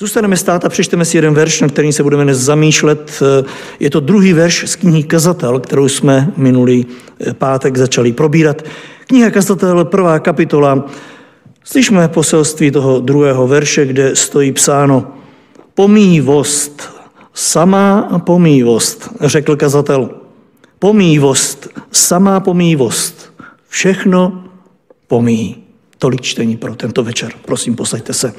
Zůstaneme stát a přečteme si jeden verš, na který se budeme dnes zamýšlet. Je to druhý verš z knihy Kazatel, kterou jsme minulý pátek začali probírat. Kniha Kazatel, prvá kapitola. Slyšme poselství toho druhého verše, kde stojí psáno Pomývost, samá pomývost, řekl kazatel. Pomývost, samá pomývost, všechno pomíjí. Tolik čtení pro tento večer. Prosím, posaďte se.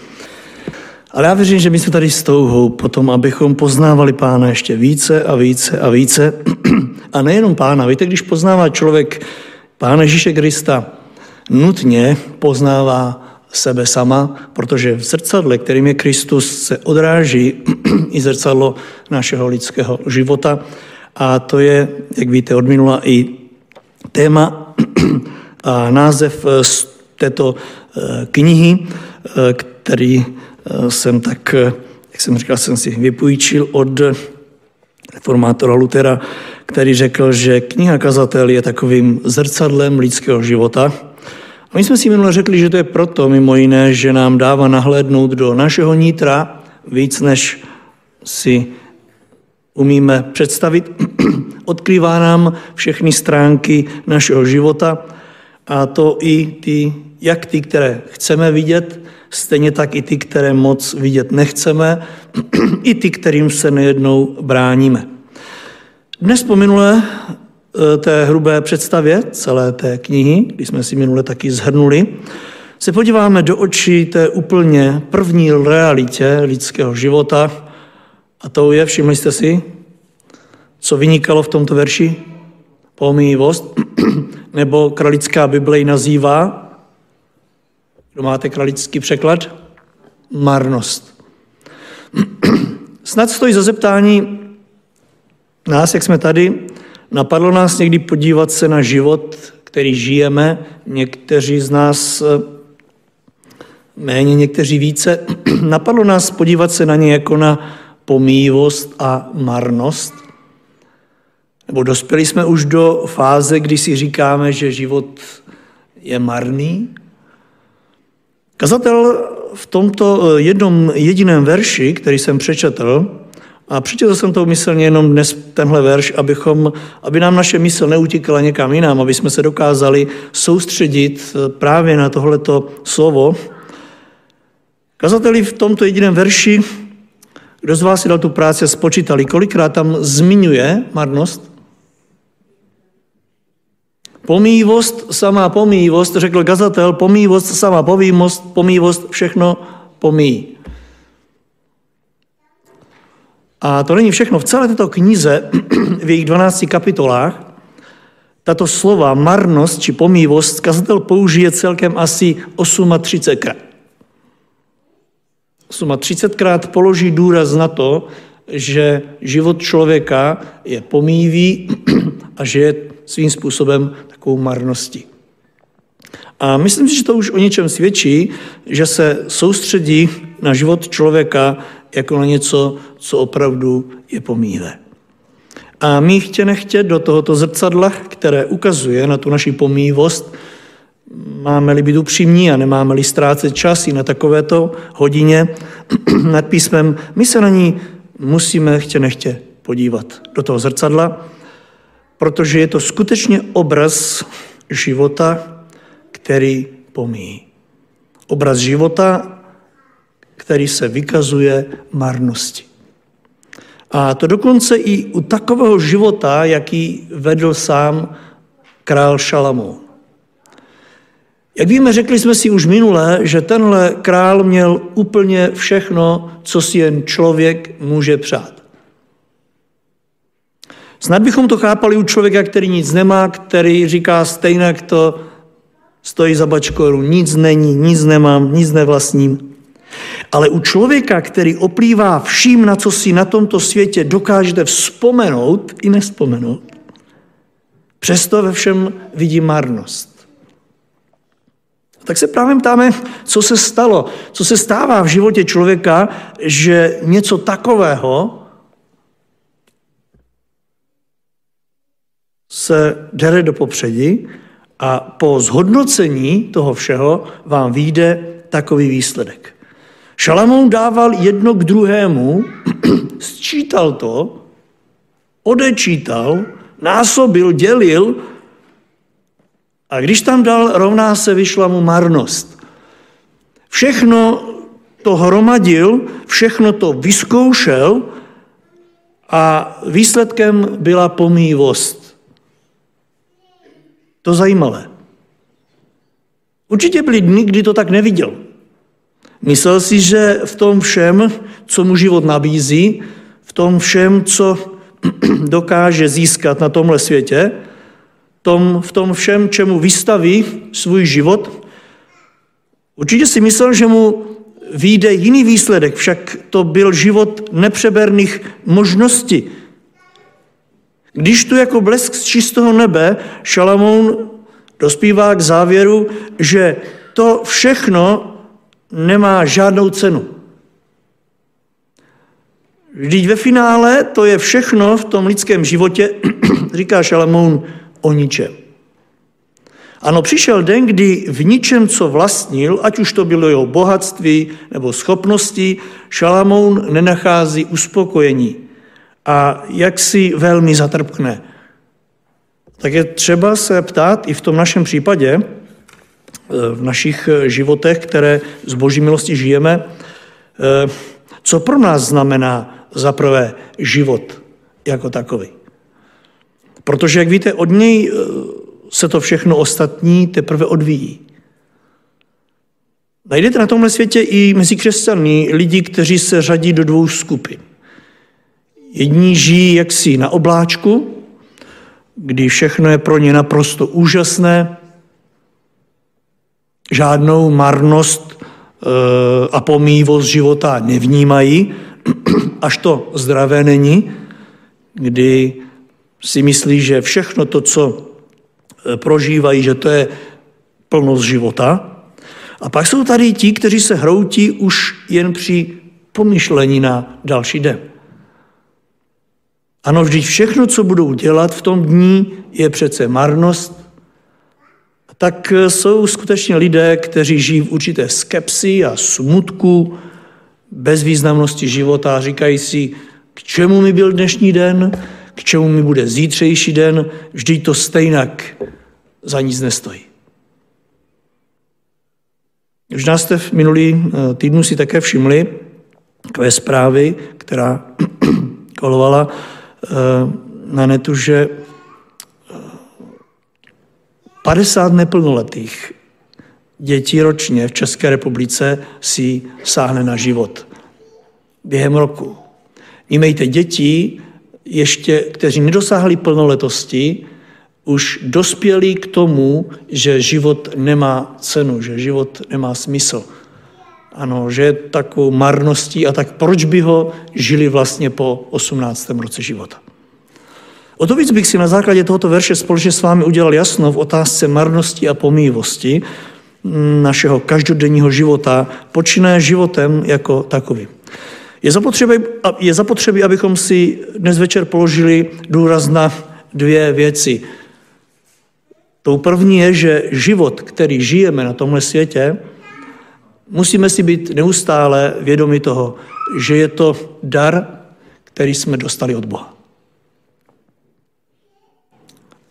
Ale já věřím, že my jsme tady s touhou potom, abychom poznávali Pána ještě více a více a více. A nejenom Pána. Víte, když poznává člověk Pána Ježíše Krista, nutně poznává sebe sama, protože v zrcadle, kterým je Kristus, se odráží i zrcadlo našeho lidského života. A to je, jak víte, od minula i téma a název z této eh, knihy, eh, který eh, jsem tak, jak jsem říkal, jsem si vypůjčil od reformátora Lutera, který řekl, že kniha Kazatel je takovým zrcadlem lidského života. A my jsme si minule řekli, že to je proto, mimo jiné, že nám dává nahlédnout do našeho nítra víc, než si umíme představit. Odkrývá nám všechny stránky našeho života a to i ty, jak ty, které chceme vidět, stejně tak i ty, které moc vidět nechceme, i ty, kterým se nejednou bráníme. Dnes po minulé e, té hrubé představě celé té knihy, když jsme si minule taky zhrnuli, se podíváme do očí té úplně první realitě lidského života a to je, všimli jste si, co vynikalo v tomto verši? Pomývost, nebo kralická Bible ji nazývá, kdo máte kralický překlad? Marnost. Snad stojí za zeptání nás, jak jsme tady, napadlo nás někdy podívat se na život, který žijeme, někteří z nás méně, někteří více. Napadlo nás podívat se na ně jako na pomývost a marnost. Nebo dospěli jsme už do fáze, kdy si říkáme, že život je marný. Kazatel v tomto jednom jediném verši, který jsem přečetl, a přečetl jsem to umyslně jenom dnes tenhle verš, abychom, aby nám naše mysl neutíkala někam jinam, aby jsme se dokázali soustředit právě na tohleto slovo. Kazateli v tomto jediném verši, kdo z vás si dal tu práci a spočítali, kolikrát tam zmiňuje marnost? Pomývost, samá pomývost, řekl kazatel, pomývost, samá pomývost, pomývost, všechno pomíjí. A to není všechno. V celé této knize, v jejich 12 kapitolách, tato slova marnost či pomývost kazatel použije celkem asi 38krát. 38krát položí důraz na to, že život člověka je pomývý a že je svým způsobem takovou marností. A myslím si, že to už o něčem svědčí, že se soustředí na život člověka jako na něco, co opravdu je pomívé. A my chtě nechtě do tohoto zrcadla, které ukazuje na tu naši pomývost, máme-li být upřímní a nemáme-li ztrácet čas i na takovéto hodině nad písmem, my se na ní musíme chtě nechtě podívat do toho zrcadla, protože je to skutečně obraz života, který pomíjí. Obraz života, který se vykazuje marnosti. A to dokonce i u takového života, jaký vedl sám král Šalamón. Jak víme, řekli jsme si už minule, že tenhle král měl úplně všechno, co si jen člověk může přát. Snad bychom to chápali u člověka, který nic nemá, který říká stejně, to stojí za bačkoru, nic není, nic nemám, nic nevlastním. Ale u člověka, který oplývá vším, na co si na tomto světě dokážete vzpomenout i nespomenout, přesto ve všem vidí marnost. Tak se právě ptáme, co se stalo, co se stává v životě člověka, že něco takového se dere do popředí a po zhodnocení toho všeho vám vyjde takový výsledek. Šalamoun dával jedno k druhému, sčítal to, odečítal, násobil, dělil a když tam dal, rovná se, vyšla mu marnost. Všechno to hromadil, všechno to vyzkoušel a výsledkem byla pomývost. To zajímavé. Určitě byly dny, kdy to tak neviděl. Myslel si, že v tom všem, co mu život nabízí, v tom všem, co dokáže získat na tomhle světě, tom, v tom všem, čemu vystaví svůj život, určitě si myslel, že mu vyjde jiný výsledek, však to byl život nepřeberných možností. Když tu jako blesk z čistého nebe Šalamoun dospívá k závěru, že to všechno nemá žádnou cenu. Vždyť ve finále to je všechno v tom lidském životě, říká Šalamoun, o ničem. Ano, přišel den, kdy v ničem, co vlastnil, ať už to bylo jeho bohatství nebo schopnosti, Šalamoun nenachází uspokojení a jak si velmi zatrpkne. Tak je třeba se ptát i v tom našem případě, eh, v našich eh, životech, které z boží milosti žijeme, eh, co pro nás znamená za prvé život jako takový. Protože, jak víte, od něj se to všechno ostatní teprve odvíjí. Najdete na tomhle světě i mezi křesťany lidi, kteří se řadí do dvou skupin. Jedni žijí jaksi na obláčku, kdy všechno je pro ně naprosto úžasné, žádnou marnost eh, a pomývost života nevnímají, až to zdravé není, kdy si myslí, že všechno to, co Eh, prožívají, že to je plnost života. A pak jsou tady ti, kteří se hroutí už jen při pomyšlení na další den. Ano, vždyť všechno, co budou dělat v tom dní, je přece marnost. Tak eh, jsou skutečně lidé, kteří žijí v určité skepsi a smutku, bezvýznamnosti života a říkají si, k čemu mi byl dnešní den, k čemu mi bude zítřejší den, vždyť to stejnak za nic nestojí. Možná jste v minulý eh, týdnu si také všimli takové zprávy, která kolovala na netu, že 50 eh, neplnoletých dětí ročně v České republice si sáhne na život během roku. Vnímejte, děti, ještě, kteří nedosáhli plnoletosti, už dospěli k tomu, že život nemá cenu, že život nemá smysl. Ano, že je takovou marností a tak proč by ho žili vlastně po 18. roce života. O to víc bych si na základě tohoto verše společně s vámi udělal jasno v otázce marnosti a pomývosti našeho každodenního života, počínaje životem jako takovým. Je zapotřebí, je zapotřebí, abychom si dnes večer položili důraz na dvě věci. Tou první je, že život, který žijeme na tomhle světě, musíme si být neustále vědomi toho, že je to dar, který jsme dostali od Boha.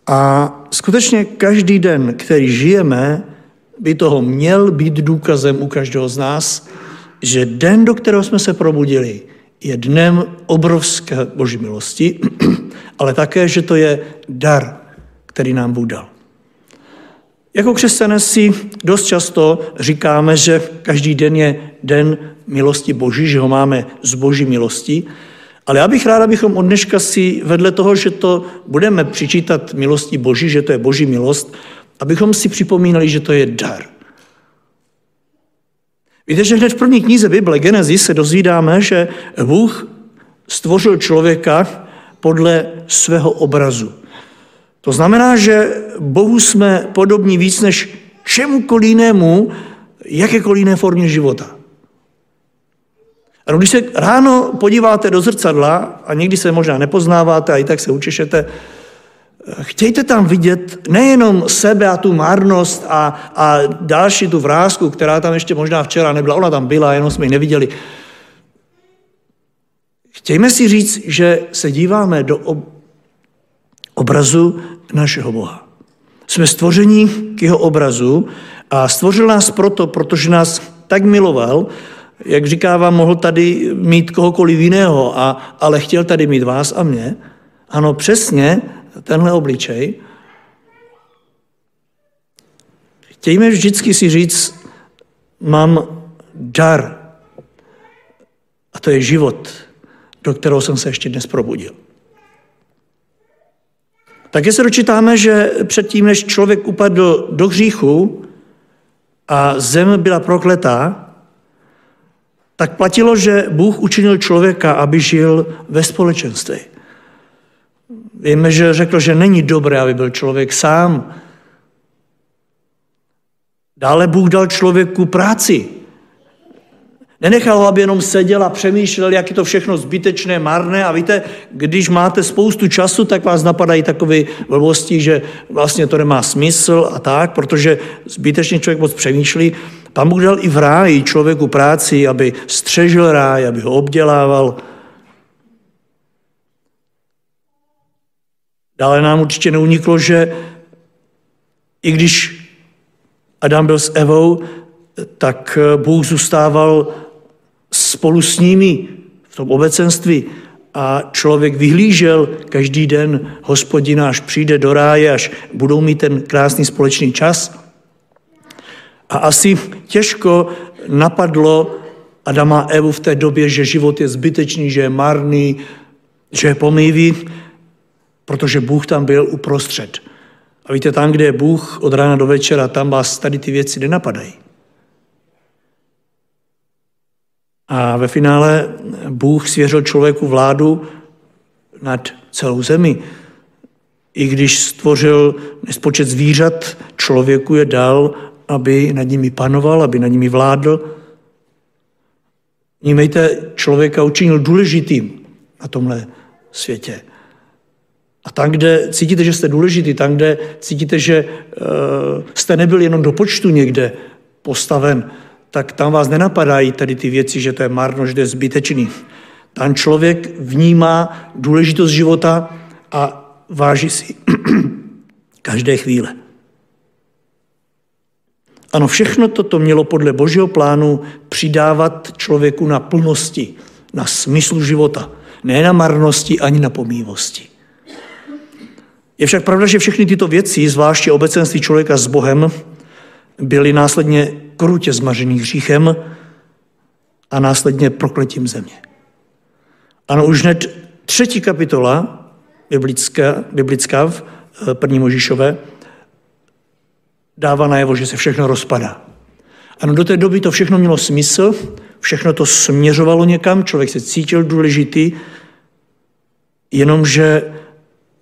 A skutečně každý den, který žijeme, by toho měl být důkazem u každého z nás, že den, do kterého jsme se probudili, je dnem obrovské boží milosti, ale také, že to je dar, který nám Bůh dal. Jako křesťané si dost často říkáme, že každý den je den milosti Boží, že ho máme z Boží milosti, ale já bych rád, abychom od dneška si vedle toho, že to budeme přičítat milosti Boží, že to je Boží milost, abychom si připomínali, že to je dar. Víte, že hned v první knize Bible Genesis se dozvídáme, že Bůh stvořil člověka podle svého obrazu. To znamená, že Bohu jsme podobní víc než čemukoliv jinému, jakékoliv jiné formě života. A když se ráno podíváte do zrcadla, a někdy se možná nepoznáváte a i tak se učešete, Chtějte tam vidět nejenom sebe a tu marnost a, a další tu vrázku, která tam ještě možná včera nebyla, ona tam byla, jenom jsme ji neviděli. Chtějme si říct, že se díváme do obrazu našeho Boha. Jsme stvoření k jeho obrazu a stvořil nás proto, protože nás tak miloval, jak říkávám, mohl tady mít kohokoliv jiného, a, ale chtěl tady mít vás a mě. Ano, přesně tenhle obličej. Chtějme vždycky si říct, mám dar. A to je život, do kterého jsem se ještě dnes probudil. Také se dočítáme, že předtím, než člověk upadl do hříchu a zem byla prokletá, tak platilo, že Bůh učinil člověka, aby žil ve společenství. Víme, že řekl, že není dobré, aby byl člověk sám. Dále Bůh dal člověku práci. Nenechal ho, aby jenom seděl a přemýšlel, jak je to všechno zbytečné, marné. A víte, když máte spoustu času, tak vás napadají takové blbosti, že vlastně to nemá smysl a tak, protože zbytečně člověk moc přemýšlí. Pán Bůh dal i v ráji člověku práci, aby střežil ráj, aby ho obdělával. Dále nám určitě neuniklo, že i když Adam byl s Evou, tak Bůh zůstával spolu s nimi v tom obecenství a člověk vyhlížel každý den hospodina, až přijde do ráje, až budou mít ten krásný společný čas. A asi těžko napadlo Adama a Evu v té době, že život je zbytečný, že je marný, že je pomývý, protože Bůh tam byl uprostřed. A víte, tam, kde je Bůh od rána do večera, tam vás tady ty věci nenapadají. A ve finále Bůh svěřil člověku vládu nad celou zemi. I když stvořil nespočet zvířat, člověku je dal, aby nad nimi panoval, aby nad nimi vládl. Nímejte, člověka učinil důležitým na tomhle světě. A tam, kde cítíte, že jste důležitý, tam, kde cítíte, že uh, jste nebyl jenom do počtu někde postaven, tak tam vás nenapadají tady ty věci, že to je marno, že to je zbytečný. Tam člověk vnímá důležitost života a váží si každé chvíle. Ano, všechno toto mělo podle božího plánu přidávat člověku na plnosti, na smyslu života. Ne na marnosti ani na pomývosti. Je však pravda, že všechny tyto věci, zvláště obecenství člověka s Bohem, byly následně krutě zmařený hříchem a následně prokletím země. Ano, už hned třetí kapitola biblická, biblická v eh, první Možišové dává najevo, že se všechno rozpadá. Ano, do té doby to všechno mělo smysl, všechno to směřovalo někam, člověk se cítil důležitý, jenomže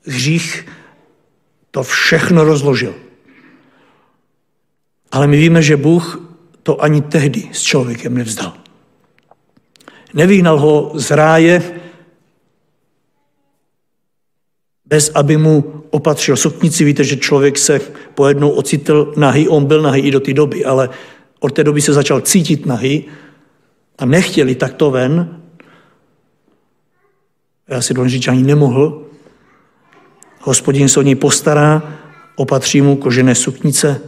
hřích to všechno rozložil. Ale my víme, že Bůh to ani tehdy s člověkem nevzdal. Nevyhnal ho z ráje, bez aby mu opatřil suknici. Víte, že člověk se pojednou ocitl nahý, on byl nahý i do té doby, ale od té doby se začal cítit nahý a nechtěli takto ven. Já si dovolím říct, ani nemohl. Hospodin se o něj postará, opatří mu kožené suknice,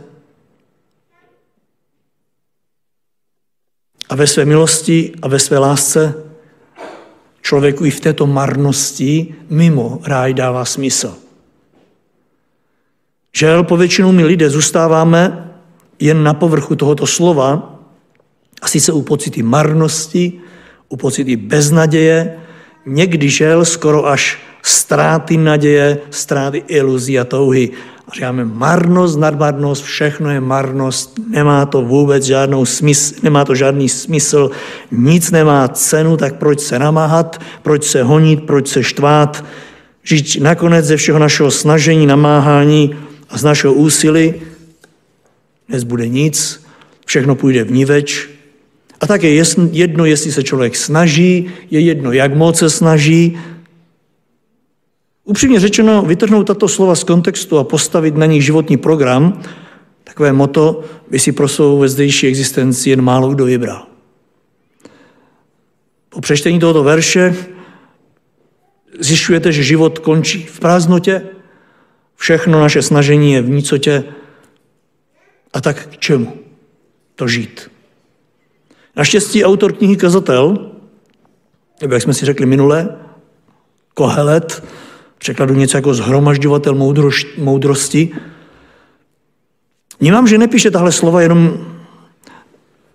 A ve své milosti a ve své lásce člověku i v této marnosti mimo ráj dává smysl. Žel po většinu my lidé zůstáváme jen na povrchu tohoto slova, a sice u pocity marnosti, u pocity beznaděje, někdy žel skoro až ztráty naděje, ztráty iluzí a touhy. Říkáme, marnost, nadmarnost, všechno je marnost, nemá to vůbec žádnou smysl, nemá to žádný smysl, nic nemá cenu, tak proč se namáhat, proč se honit, proč se štvát, žít nakonec ze všeho našeho snažení, namáhání a z našeho úsilí nezbude nic, všechno půjde v níveč. A tak je jedno, jestli se člověk snaží, je jedno, jak moc se snaží, Upřímně řečeno, vytrhnout tato slova z kontextu a postavit na nich životní program, takové moto by si pro svou ve zdejší existenci jen málo kdo vybral. Po přečtení tohoto verše zjišťujete, že život končí v prázdnotě, všechno naše snažení je v nicotě, a tak k čemu to žít? Naštěstí autor knihy Kazatel, jak jsme si řekli minule, Kohelet, překladu něco jako zhromažďovatel moudrosti, vnímám, že nepíše tahle slova jenom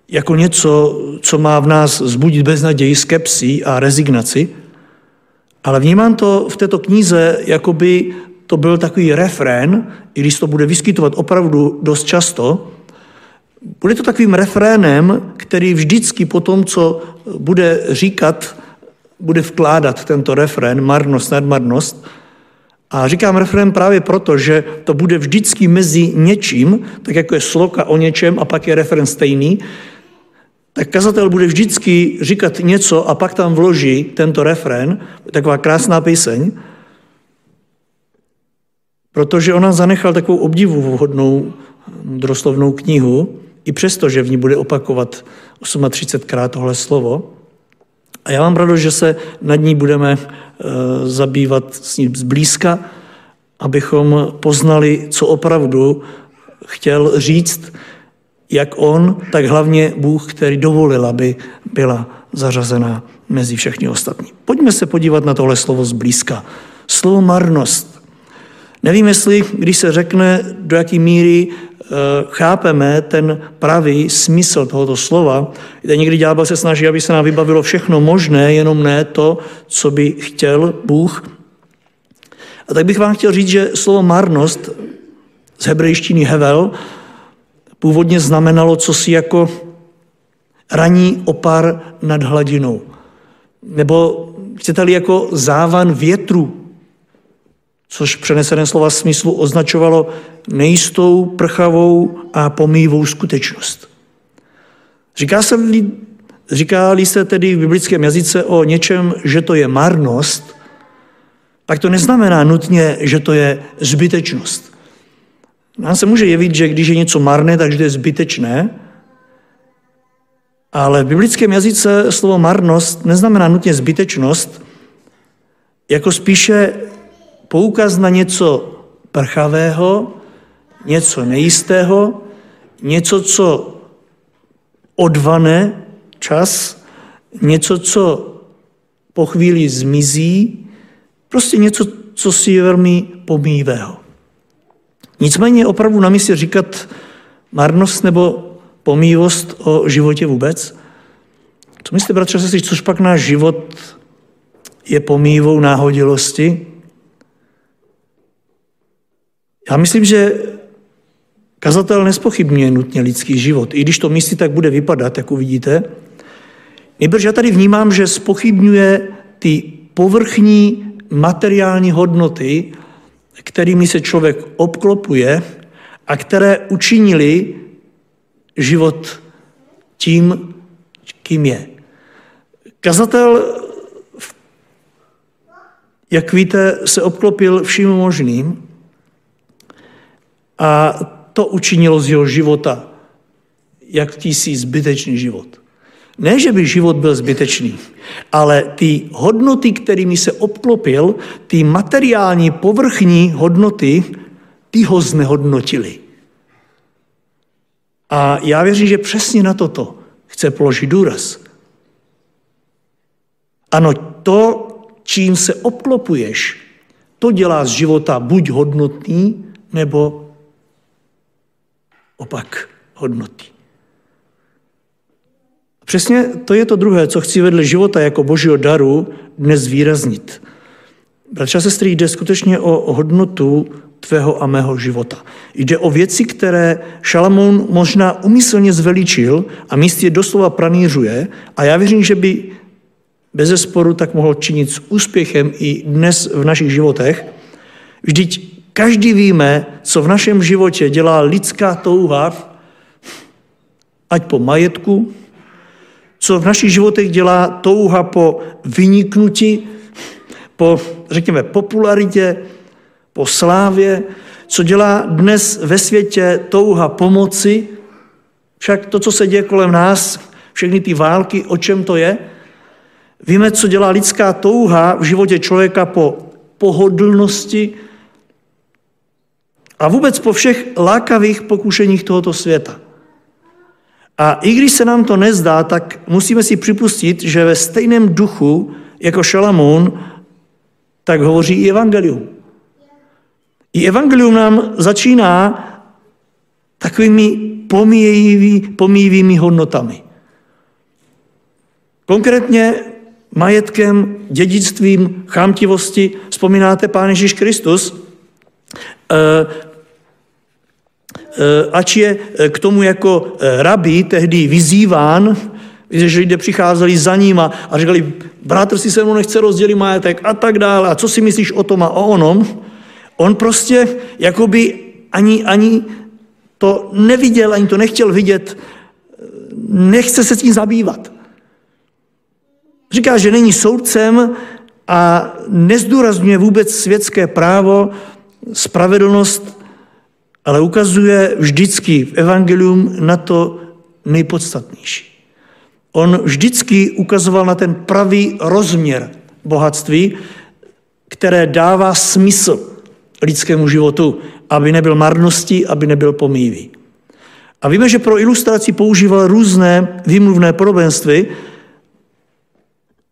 jako něco, co má v nás zbudit beznaději, skepsi a rezignaci, ale vnímám to v této knize, jako by to byl takový refrén, i když to bude vyskytovat opravdu dost často, bude to takovým refrénem, který vždycky po tom, co bude říkat, bude vkládat tento refrén, marnost, nadmarnost. A říkám refrén právě proto, že to bude vždycky mezi něčím, tak jako je sloka o něčem a pak je refrén stejný, tak kazatel bude vždycky říkat něco a pak tam vloží tento refrén, taková krásná píseň, protože ona zanechal takovou obdivuhodnou droslovnou knihu, i přesto, že v ní bude opakovat 38krát tohle slovo. A já mám radost, že se nad ní budeme eh, zabývat s ním zblízka, abychom poznali, co opravdu chtěl říct, jak on, tak hlavně Bůh, který dovolil, aby byla zařazena mezi všechny ostatní. Pojďme se podívat na tohle slovo zblízka. Slovo marnost. Nevím, jestli, když se řekne, do jaké míry chápeme ten pravý smysl tohoto slova. Kde někdy ďábel se snaží, aby se nám vybavilo všechno možné, jenom ne to, co by chtěl Bůh. A tak bych vám chtěl říct, že slovo marnost z hebrejštiny hevel původně znamenalo cosi jako raní opar nad hladinou. Nebo chcete-li jako závan větru, což přenesené slova smyslu označovalo nejistou, prchavou a pomývou skutečnost. Říká se, říká se tedy v biblickém jazyce o něčem, že to je marnost, pak to neznamená nutně, že to je zbytečnost. Nám se může jevit, že když je něco marné, takže je zbytečné, ale v biblickém jazyce slovo marnost neznamená nutně zbytečnost, jako spíše poukaz na něco prchavého, něco nejistého, něco, co odvane čas, něco, co po chvíli zmizí, prostě něco, co si je velmi pomývého. Nicméně je opravdu na místě říkat marnost nebo pomývost o životě vůbec. Co myslíte, bratře, sestry, což pak náš život je pomývou náhodilosti? Já myslím, že kazatel nespochybňuje nutně lidský život, i když to místě tak bude vypadat, jak uvidíte. Nejbrž já tady vnímám, že spochybňuje ty povrchní materiální hodnoty, kterými se člověk obklopuje a které učinili život tím, kým je. Kazatel, jak víte, se obklopil vším možným a to učinilo z jeho života jakýsi zbytečný život. Ne, že by život byl zbytečný, ale ty hodnoty, kterými se obklopil, ty materiální povrchní hodnoty, ty ho znehodnotily. A já věřím, že přesně na toto chce položit důraz. Ano, to, čím se obklopuješ, to dělá z života buď hodnotný, nebo opak hodnotný. Přesně to je to druhé, co chci vedle života jako božího daru dnes výraznit. Bratře a sestry, jde skutečně o hodnotu tvého a mého života. Jde o věci, které Šalamoun možná umyslně zveličil a místě doslova pranířuje a já věřím, že by bez zesporu tak mohl činit s úspěchem i dnes v našich životech. Vždyť každý víme, co v našem životě dělá lidská touha, ať po majetku, co v našich životech dělá touha po vyniknutí, po, řekněme, popularitě, po slávě, co dělá dnes ve světě touha pomoci, však to, co se děje kolem nás, všechny ty války, o čem to je? Víme, co dělá lidská touha v životě člověka po pohodlnosti a vůbec po všech lákavých pokušeních tohoto světa. A i když se nám to nezdá, tak musíme si připustit, že ve stejném duchu jako Šalamún, tak hovoří i evangelium. I evangelium nám začíná takovými pomíjivý, pomíjivými hodnotami. Konkrétně majetkem, dědictvím, chámtivosti. Vzpomínáte Pán Ježíš Kristus, ač je eh, k tomu jako rabí tehdy vyzýván, že lidé přicházeli za ním a, a říkali, bratr si se mnou nechce rozdělit majetek a tak dále, a co si myslíš o tom a o onom, on prostě jakoby ani, ani to neviděl, ani to nechtěl vidět, nechce se tím zabývat. Říká, že není soudcem a nezdůrazňuje vůbec světské právo, spravedlnost, ale ukazuje vždycky v evangelium na to nejpodstatnější. On vždycky ukazoval na ten pravý rozměr bohatství, které dává smysl lidskému životu, aby nebyl marností, aby nebyl pomývý. A víme, že pro ilustraci používal různé výmluvné podobenství,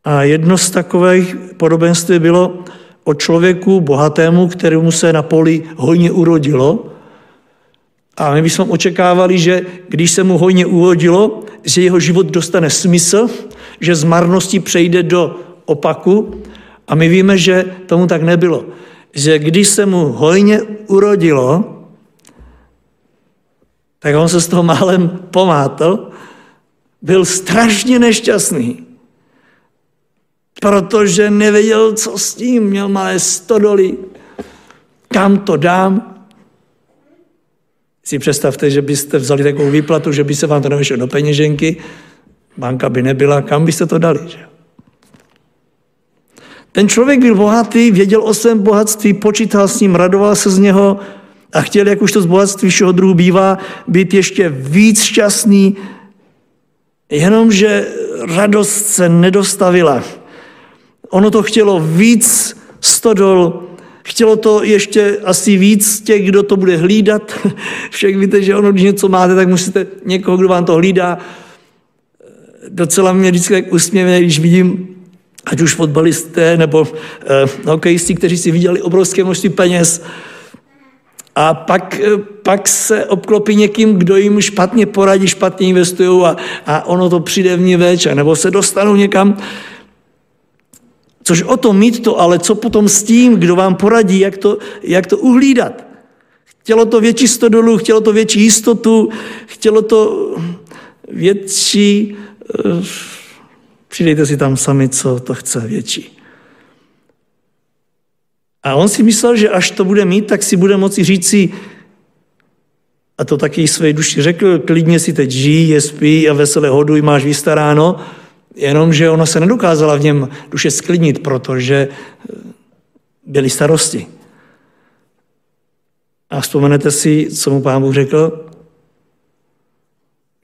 a jedno z takových podobenství bylo o člověku bohatému, kterému se na poli hojně urodilo. A my bychom očekávali, že když se mu hojně urodilo, že jeho život dostane smysl, že z marnosti přejde do opaku. A my víme, že tomu tak nebylo. Že když se mu hojně urodilo, tak on se z toho málem pomátl, byl strašně nešťastný protože nevěděl, co s tím. Měl malé stodoly. Kam to dám? Si představte, že byste vzali takovou výplatu, že by se vám to nevešlo do peněženky, banka by nebyla, kam byste to dali? Že? Ten člověk byl bohatý, věděl o svém bohatství, počítal s ním, radoval se z něho a chtěl, jak už to z bohatství všeho druhu bývá, být ještě víc šťastný, jenomže radost se nedostavila. Ono to chtělo víc stodol, chtělo to ještě asi víc těch, kdo to bude hlídat. Však víte, že ono, když něco máte, tak musíte někoho, kdo vám to hlídá. Docela mě vždycky tak usměvne, když vidím, ať už fotbalisté nebo eh, hokejisti, kteří si viděli obrovské množství peněz, a pak, eh, pak se obklopí někým, kdo jim špatně poradí, špatně investují a, a ono to přijde v ní večer, nebo se dostanou někam, Což o tom mít to, ale co potom s tím, kdo vám poradí, jak to, jak to uhlídat. Chtělo to větší stodolu, chtělo to větší jistotu, chtělo to větší... Eh, přidejte si tam sami, co to chce větší. A on si myslel, že až to bude mít, tak si bude moci říct si, a to taky své duši řekl, klidně si teď žij, je spí a veselé hoduj, máš vystaráno, Jenomže ona se nedokázala v něm duše sklidnit, protože eh, byly starosti. A vzpomenete si, co mu pán Bůh řekl?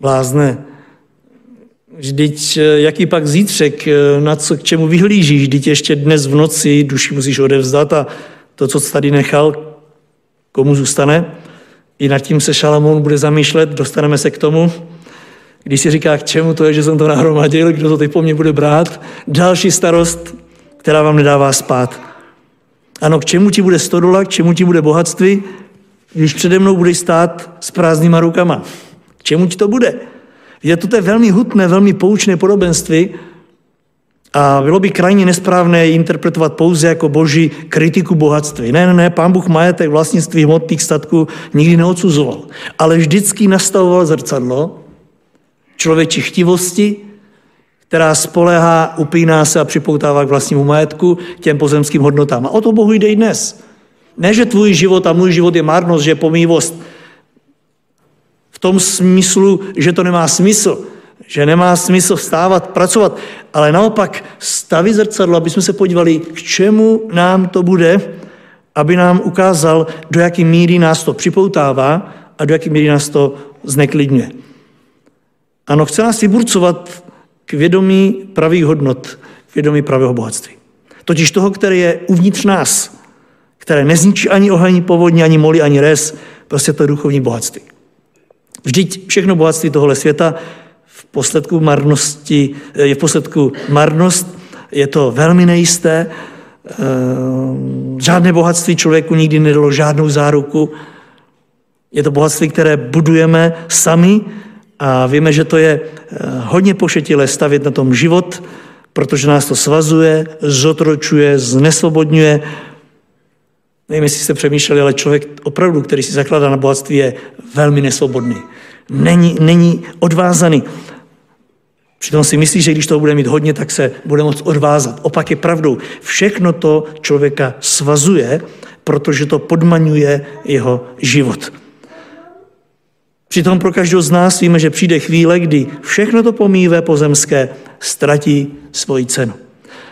Blázne, vždyť eh, jaký pak zítřek, eh, na co, k čemu vyhlížíš, vždyť ještě dnes v noci duši musíš odevzdat a to, co jsi tady nechal, komu zůstane. I nad tím se Šalamón bude zamýšlet, dostaneme se k tomu. Když si říká, k čemu to je, že jsem to nahromadil, kdo to teď po mně bude brát, další starost, která vám nedává spát. Ano, k čemu ti bude stodola, k čemu ti bude bohatství, když přede mnou budeš stát s prázdnýma rukama. K čemu ti to bude? Je to velmi hutné, velmi poučné podobenství a bylo by krajně nesprávné interpretovat pouze jako boží kritiku bohatství. Ne, ne, ne, pán Bůh majetek vlastnictví hmotných statků nikdy neodsuzoval, ale vždycky nastavoval zrcadlo člověčí chtivosti, která spolehá, upíná se a připoutává k vlastnímu majetku, k těm pozemským hodnotám. A o to Bohu jde i dnes. Ne, že tvůj život a můj život je marnost, že je pomývost v tom smyslu, že to nemá smysl, že nemá smysl vstávat, pracovat, ale naopak stavit zrcadlo, aby jsme se podívali, k čemu nám to bude, aby nám ukázal, do jaké míry nás to připoutává a do jaké míry nás to zneklidňuje. Ano, chce nás vyburcovat k vědomí pravých hodnot, k vědomí pravého bohatství. Totiž toho, které je uvnitř nás, které nezničí ani oheň, povodní, ani moli, ani res, prostě to je duchovní bohatství. Vždyť všechno bohatství tohle světa v posledku marnosti, je v posledku marnost, je to velmi nejisté, eh, žádné bohatství člověku nikdy nedalo žádnou záruku. Je to bohatství, které budujeme sami a víme, že to je eh, hodně pošetilé stavět na tom život, protože nás to svazuje, zotročuje, znesvobodňuje. Nevím, jestli jste přemýšleli, ale člověk opravdu, který si zakládá na bohatství, je velmi nesvobodný. Není, není odvázaný. Přitom si myslí, že když toho bude mít hodně, tak se bude moct odvázat. Opak je pravdou. Všechno to člověka svazuje, protože to podmaňuje jeho život. Přitom pro každého z nás víme, že přijde chvíle, kdy všechno to pomívé pozemské ztratí svoji cenu.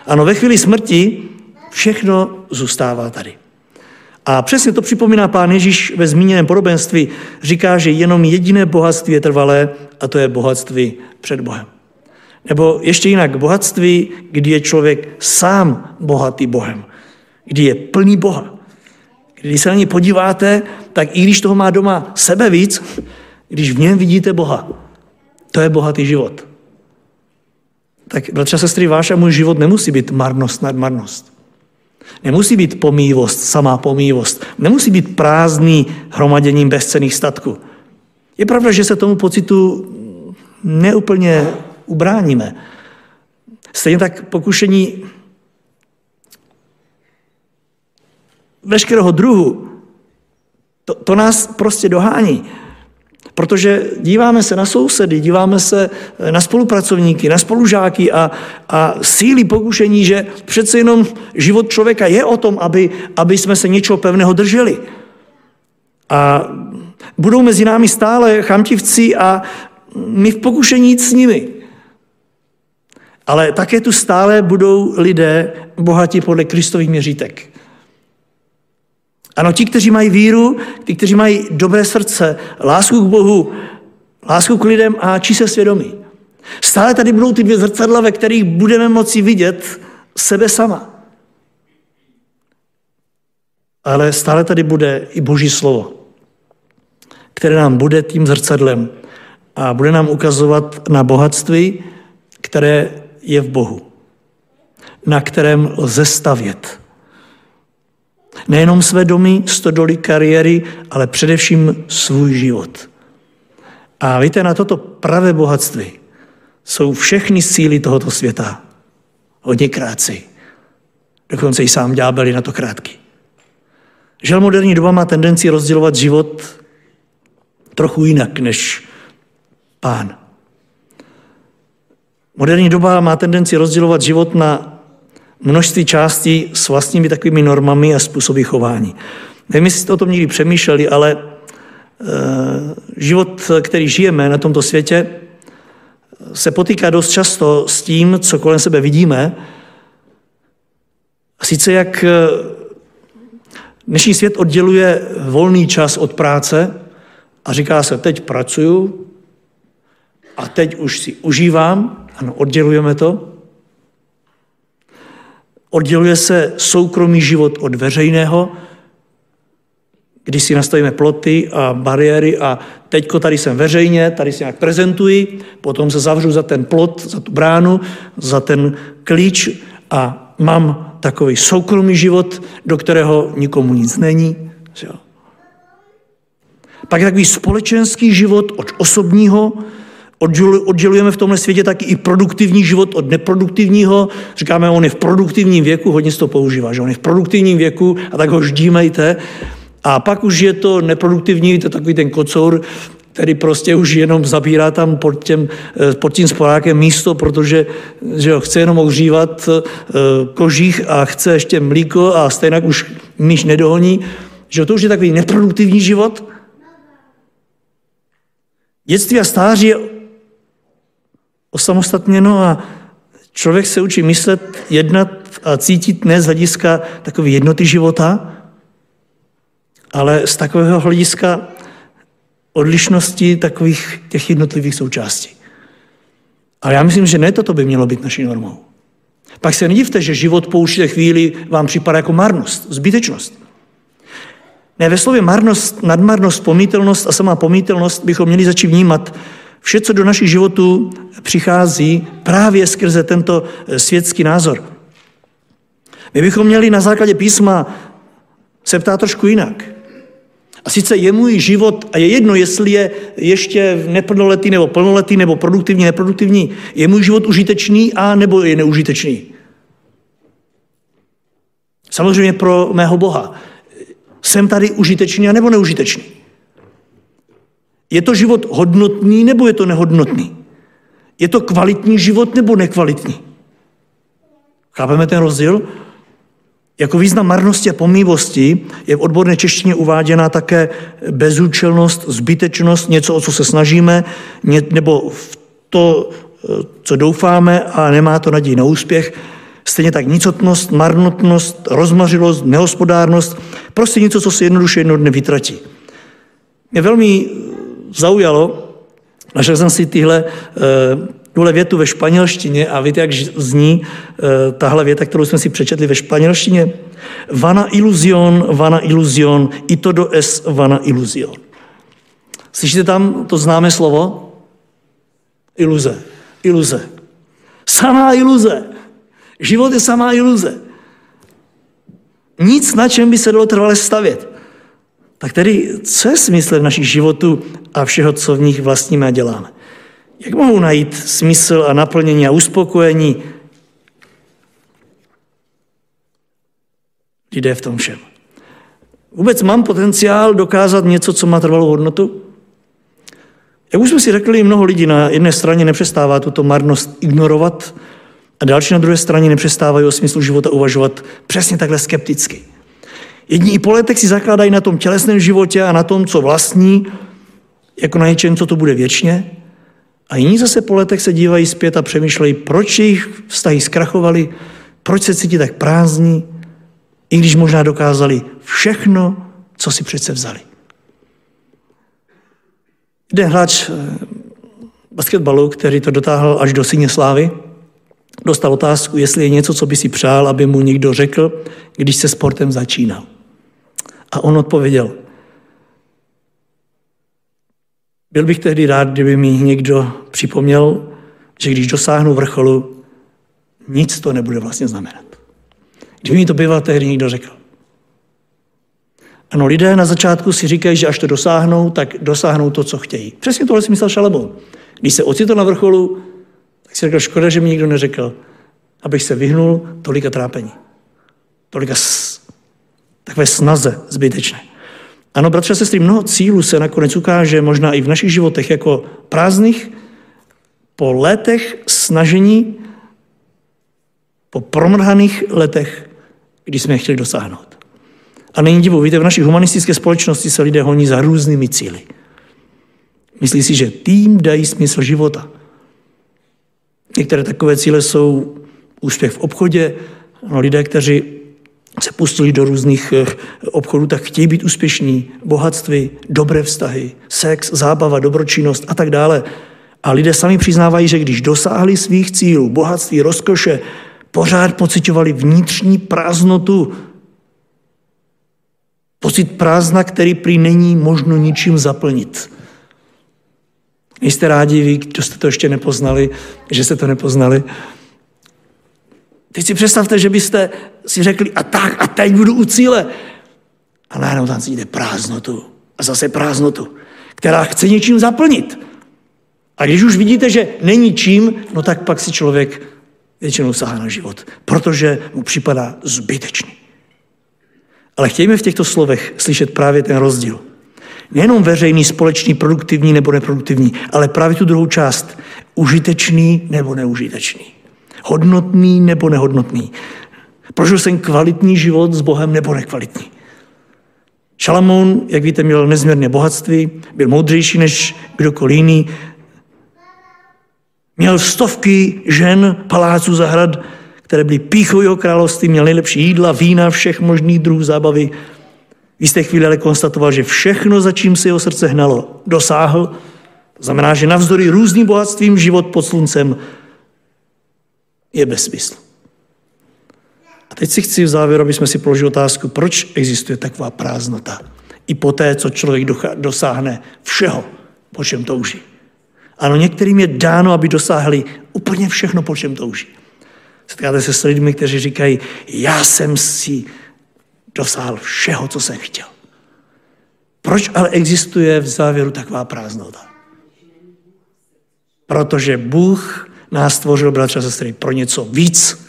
Ano, ve chvíli smrti všechno zůstává tady. A přesně to připomíná pán Ježíš ve zmíněném podobenství. Říká, že jenom jediné bohatství je trvalé a to je bohatství před Bohem. Nebo ještě jinak, bohatství, kdy je člověk sám bohatý Bohem, kdy je plný Boha. Když se na ně podíváte, tak i když toho má doma sebe víc, když v něm vidíte Boha, to je bohatý život. Tak, bratře sestry, váš a můj život nemusí být marnost nad marnost. Nemusí být pomývost, samá pomývost. Nemusí být prázdný hromaděním bezcených statků. Je pravda, že se tomu pocitu neúplně ubráníme. Stejně tak pokušení veškerého druhu, to, to nás prostě dohání. Protože díváme se na sousedy, díváme se eh, na spolupracovníky, na spolužáky a, a síly pokušení, že přece jenom život člověka je o tom, aby, aby jsme se něčeho pevného drželi. A budou mezi námi stále chamtivci a my v pokušení jít s nimi. Ale také tu stále budou lidé bohatí podle Kristových měřítek. Ano, ti, kteří mají víru, ti, kteří mají dobré srdce, lásku k Bohu, lásku k lidem a čise svědomí. Stále tady budou ty dvě zrcadla, ve kterých budeme moci vidět sebe sama. Ale stále tady bude i Boží slovo, které nám bude tím zrcadlem a bude nám ukazovat na bohatství, které je v Bohu, na kterém lze stavět. Nejenom své domy, stodoly, kariéry, ale především svůj život. A víte, na toto pravé bohatství jsou všechny síly tohoto světa. Hodně krátci. Dokonce i sám ďábel na to krátký. Žel moderní doba má tendenci rozdělovat život trochu jinak než pán. Moderní doba má tendenci rozdělovat život na množství částí s vlastními takovými normami a způsoby chování. Nevím, jestli jste o tom někdy přemýšleli, ale e, život, který žijeme na tomto světě, se potýká dost často s tím, co kolem sebe vidíme. A sice jak eh, dnešní svět odděluje volný čas od práce a říká se, teď pracuju a teď už si užívám, ano, oddělujeme to. Odděluje se soukromý život od veřejného, když si nastavíme ploty a bariéry a teďko tady jsem veřejně, tady si nějak prezentuji, potom se zavřu za ten plot, za tu bránu, za ten klíč a mám takový soukromý život, do kterého nikomu nic není. Pak je takový společenský život od osobního, Oddělujeme v tomhle světě taky i produktivní život od neproduktivního. Říkáme, on je v produktivním věku, hodně se to používá, že on je v produktivním věku a tak ho ždímejte. A pak už je to neproduktivní, to je takový ten kocour, který prostě už jenom zabírá tam pod, těm, eh, pod tím sporákem místo, protože že jo, chce jenom ohřívat eh, kožích a chce ještě mlíko a stejně už myš nedohoní. Že to už je takový neproduktivní život. Dětství a stáří je osamostatněno a člověk se učí myslet, jednat a cítit ne z hlediska takové jednoty života, ale z takového hlediska odlišnosti takových těch jednotlivých součástí. Ale já myslím, že ne toto by mělo být naší normou. Pak se nedivte, že život po určité chvíli vám připadá jako marnost, zbytečnost. Ne, ve slově marnost, nadmarnost, pomítelnost a sama pomítelnost bychom měli začít vnímat vše, co do našich životů přichází právě skrze tento eh, světský názor. My bychom měli na základě písma se ptát trošku jinak. A sice je můj život, a je jedno, jestli je ještě neplnoletý nebo plnoletý nebo produktivní, neproduktivní, je můj život užitečný a nebo je neužitečný. Samozřejmě pro mého Boha. Jsem tady užitečný a nebo neužitečný? Je to život hodnotný nebo je to nehodnotný? Je to kvalitní život nebo nekvalitní? Chápeme ten rozdíl? Jako význam marnosti a pomývosti je v odborné češtině uváděna také bezúčelnost, zbytečnost, něco, o co se snažíme, nebo v to, co doufáme a nemá to naději na úspěch. Stejně tak nicotnost, marnotnost, rozmařilost, nehospodárnost, prostě něco, co se jednoduše jedno dne vytratí. Mě velmi zaujalo, našel jsem si tyhle eh, tuhle větu ve španělštině a víte, jak zní e, tahle věta, kterou jsme si přečetli ve španělštině? Vana iluzion, vana iluzion, i to do es vana iluzion. Slyšíte tam to známé slovo? Iluze. Iluze. Samá iluze. Život je samá iluze. Nic, na čem by se dalo trvale stavět. Tak tedy, co je smysl v našich životů a všeho, co v nich vlastníme a děláme? Jak mohou najít smysl a naplnění a uspokojení lidé v tom všem? Vůbec mám potenciál dokázat něco, co má trvalou hodnotu? Jak už jsme si řekli, mnoho lidí na jedné straně nepřestává tuto marnost ignorovat a další na druhé straně nepřestávají o smyslu života uvažovat přesně takhle skepticky. Jedni i po letech si zakládají na tom tělesném životě a na tom, co vlastní, jako na něčem, co to bude věčně. A jiní zase po letech se dívají zpět a přemýšlejí, proč jejich vztahy zkrachovaly, proč se cítí tak prázdní, i když možná dokázali všechno, co si přece vzali. Jeden hráč eh, basketbalu, který to dotáhl až do syně slávy, dostal otázku, jestli je něco, co by si přál, aby mu někdo řekl, když se sportem začínal. A on odpověděl, byl bych tehdy rád, kdyby mi někdo připomněl, že když dosáhnu vrcholu, nic to nebude vlastně znamenat. Kdyby mi to býval tehdy někdo řekl. Ano, lidé na začátku si říkají, že až to dosáhnou, tak dosáhnou to, co chtějí. Přesně tohle si myslel Šalamón. Když se ocitl na vrcholu, tak si řekl, škoda, že mi nikdo neřekl, abych se vyhnul tolika trápení. Tolika s... takové snaze zbytečné. Ano, bratře a sestry, mnoho cílů se nakonec ukáže možná i v našich životech jako prázdných po letech snažení, po promrhaných letech, kdy jsme je chtěli dosáhnout. A není divu, víte, v naší humanistické společnosti se lidé honí za různými cíly. Myslí si, že tým dají smysl života. Některé takové cíle jsou úspěch v obchodě, no, lidé, kteří se pustili do různých eh, obchodů, tak chtějí být úspěšní, bohatství, dobré vztahy, sex, zábava, dobročinnost a tak dále. A lidé sami přiznávají, že když dosáhli svých cílů, bohatství, rozkoše, pořád pocitovali vnitřní prázdnotu. Pocit prázdna, který prý není možno ničím zaplnit. Nejste rádi vy, kdo jste to ještě nepoznali, že jste to nepoznali, Teď si představte, že byste si řekli, a tak, a teď budu u cíle. A najednou tam cítíte prázdnotu. A zase prázdnotu, která chce něčím zaplnit. A když už vidíte, že není čím, no tak pak si člověk většinou sahá na život, protože mu připadá zbytečný. Ale chtějme v těchto slovech slyšet právě ten rozdíl. Nejenom veřejný, společný, produktivní nebo neproduktivní, ale právě tu druhou část. Užitečný nebo neužitečný. Hodnotný nebo nehodnotný. Prožil jsem kvalitní život s Bohem nebo nekvalitní. Šalamón, jak víte, měl nezměrné bohatství, byl moudřejší než kdokoliv jiný, Měl stovky žen, paláců, zahrad, které byly píchou jeho království, měl nejlepší jídla, vína, všech možných druhů zábavy. V jisté chvíli ale konstatoval, že všechno, za čím se jeho srdce hnalo, dosáhl. To znamená, že navzdory různým bohatstvím život pod sluncem je bez smyslu. A teď si chci v závěru, aby jsme si položili otázku, proč existuje taková prázdnota. I po té, co člověk dosáhne všeho, po čem touží. Ano, některým je dáno, aby dosáhli úplně všechno, po čem touží. Setkáte se s lidmi, kteří říkají, já jsem si dosáhl všeho, co jsem chtěl. Proč ale existuje v závěru taková prázdnota? Protože Bůh nás stvořil, bratře a sestry, pro něco víc.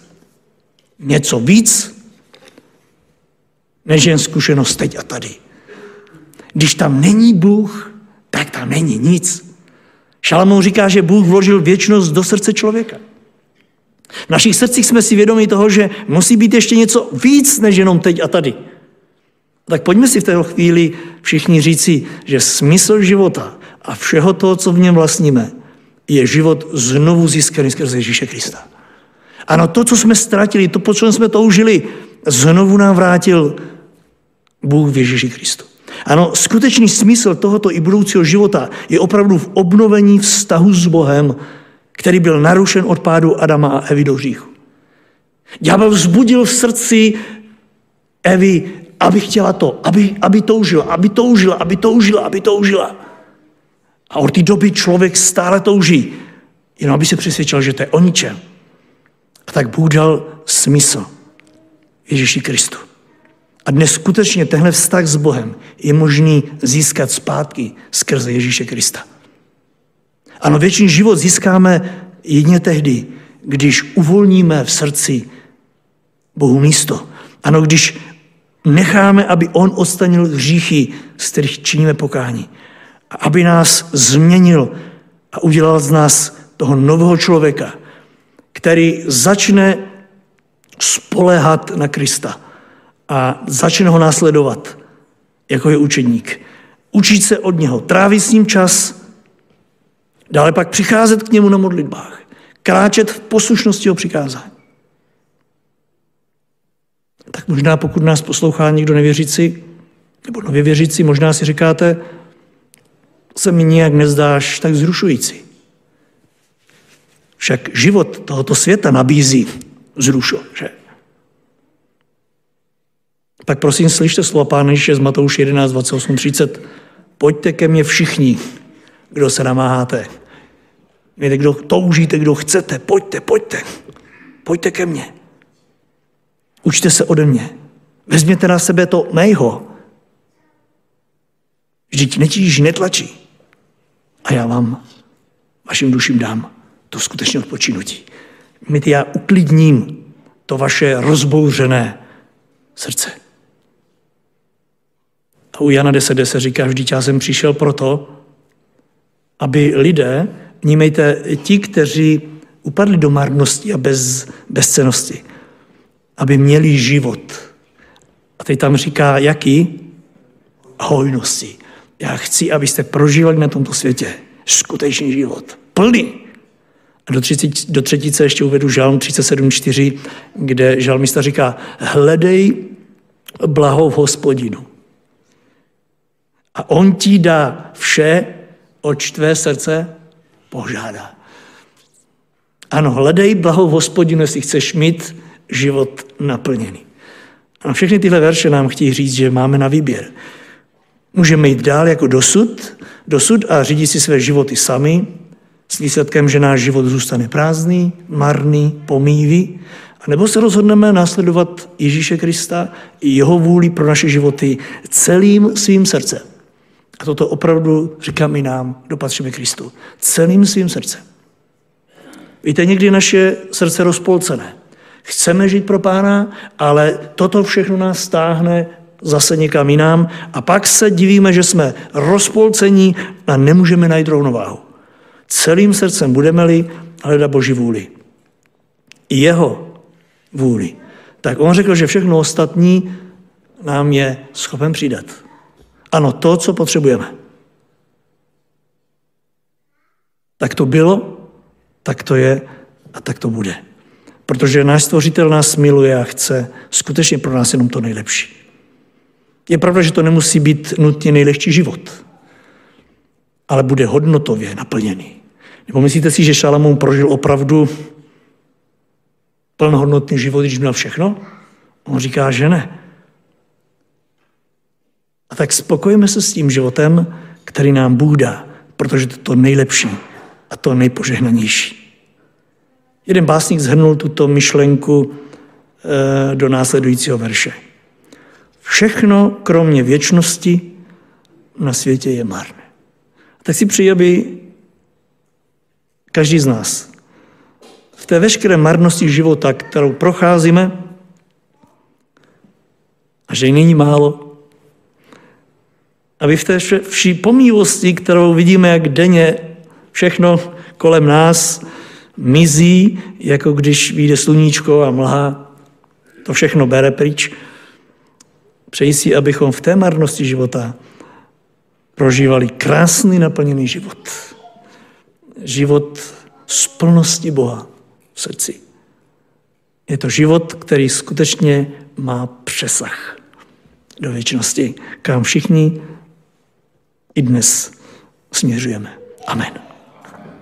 Něco víc, než jen zkušenost teď a tady. Když tam není Bůh, tak tam není nic. Šalamón říká, že Bůh vložil věčnost do srdce člověka. V našich srdcích jsme si vědomi toho, že musí být ještě něco víc než jenom teď a tady. Tak pojďme si v této chvíli všichni říci, že smysl života a všeho toho, co v něm vlastníme, je život znovu získaný skrze Ježíše Krista. Ano, to, co jsme ztratili, to, po čem jsme toužili, znovu nám vrátil Bůh v Ježíši Kristu. Ano, skutečný smysl tohoto i budoucího života je opravdu v obnovení vztahu s Bohem, který byl narušen od pádu Adama a Evy do hříchu. Ďábel vzbudil v srdci Evy, aby chtěla to, aby, aby toužila, aby toužila, aby toužila, aby toužila. A od té doby člověk stále touží, jenom aby se přesvědčil, že to je o ničem. A tak Bůh dal smysl Ježíši Kristu. A dnes skutečně tenhle vztah s Bohem je možný získat zpátky skrze Ježíše Krista. Ano, věčný život získáme jedině tehdy, když uvolníme v srdci Bohu místo. Ano, když necháme, aby On odstanil hříchy, z kterých činíme pokání. A aby nás změnil a udělal z nás toho nového člověka, který začne spoléhat na Krista a začne ho následovat jako je učedník. Učit se od něho, trávit s ním čas, dále pak přicházet k němu na modlitbách, kráčet v poslušnosti o přikázání. Tak možná pokud nás poslouchá někdo nevěřící, nebo nově věřící, možná si říkáte, se mi nijak nezdáš tak zrušující. Však život tohoto světa nabízí zrušo, že? Tak prosím, slyšte slova Pána Ježíše z Matouš 11, 28, 30. Pojďte ke mně všichni, kdo se namáháte. Víte, kdo toužíte, kdo chcete, pojďte, pojďte. Pojďte ke mně. Učte se ode mě. Vezměte na sebe to mého. Vždyť netíží, netlačí. A já vám, vašim duším dám to skutečně odpočinutí. My já uklidním to vaše rozbouřené srdce. A u Jana 10, 10 říká, vždyť já jsem přišel proto, aby lidé, vnímejte, ti, kteří upadli do marnosti a bez, bezcenosti, aby měli život. A teď tam říká, jaký? Hojnosti. Já chci, abyste prožívali na tomto světě skutečný život. Plný. A do, 30, do třetice ještě uvedu žalm 37.4, kde žalmista říká, hledej blaho v hospodinu a on ti dá vše, oč tvé srdce požádá. Ano, hledej blaho v hospodinu, jestli chceš mít život naplněný. A všechny tyhle verše nám chtějí říct, že máme na výběr. Můžeme jít dál jako dosud, dosud a řídit si své životy sami, s výsledkem, že náš život zůstane prázdný, marný, pomývý, nebo se rozhodneme následovat Ježíše Krista i jeho vůli pro naše životy celým svým srdcem. A toto opravdu říkám i nám, kdo patříme Kristu. Celým svým srdcem. Víte, někdy naše srdce rozpolcené. Chceme žít pro pána, ale toto všechno nás stáhne zase někam jinam a pak se divíme, že jsme rozpolcení a nemůžeme najít rovnováhu. Celým srdcem budeme-li hledat Boží vůli. Jeho vůli. Tak on řekl, že všechno ostatní nám je schopen přidat. Ano, to, co potřebujeme. Tak to bylo tak to je a tak to bude. Protože náš stvořitel nás miluje a chce skutečně pro nás jenom to nejlepší. Je pravda, že to nemusí být nutně nejlehčí život, ale bude hodnotově naplněný. Nebo myslíte si, že Šalamón prožil opravdu plnohodnotný život, když měl všechno? On říká, že ne. A tak spokojíme se s tím životem, který nám Bůh dá, protože to je to nejlepší a to nejpožehnanější. Jeden básník zhrnul tuto myšlenku eh, do následujícího verše. Všechno, kromě věčnosti, na světě je marné. Tak si přeji, aby každý z nás v té veškeré marnosti života, kterou procházíme, a že není málo, aby v té vší pomílosti, kterou vidíme, jak denně všechno kolem nás mizí, jako když vyjde sluníčko a mlha, to všechno bere pryč. Přeji si, abychom v té marnosti života prožívali krásný naplněný život. Život z plnosti Boha v srdci. Je to život, který skutečně má přesah do věčnosti, kam všichni i dnes směřujeme. Amen.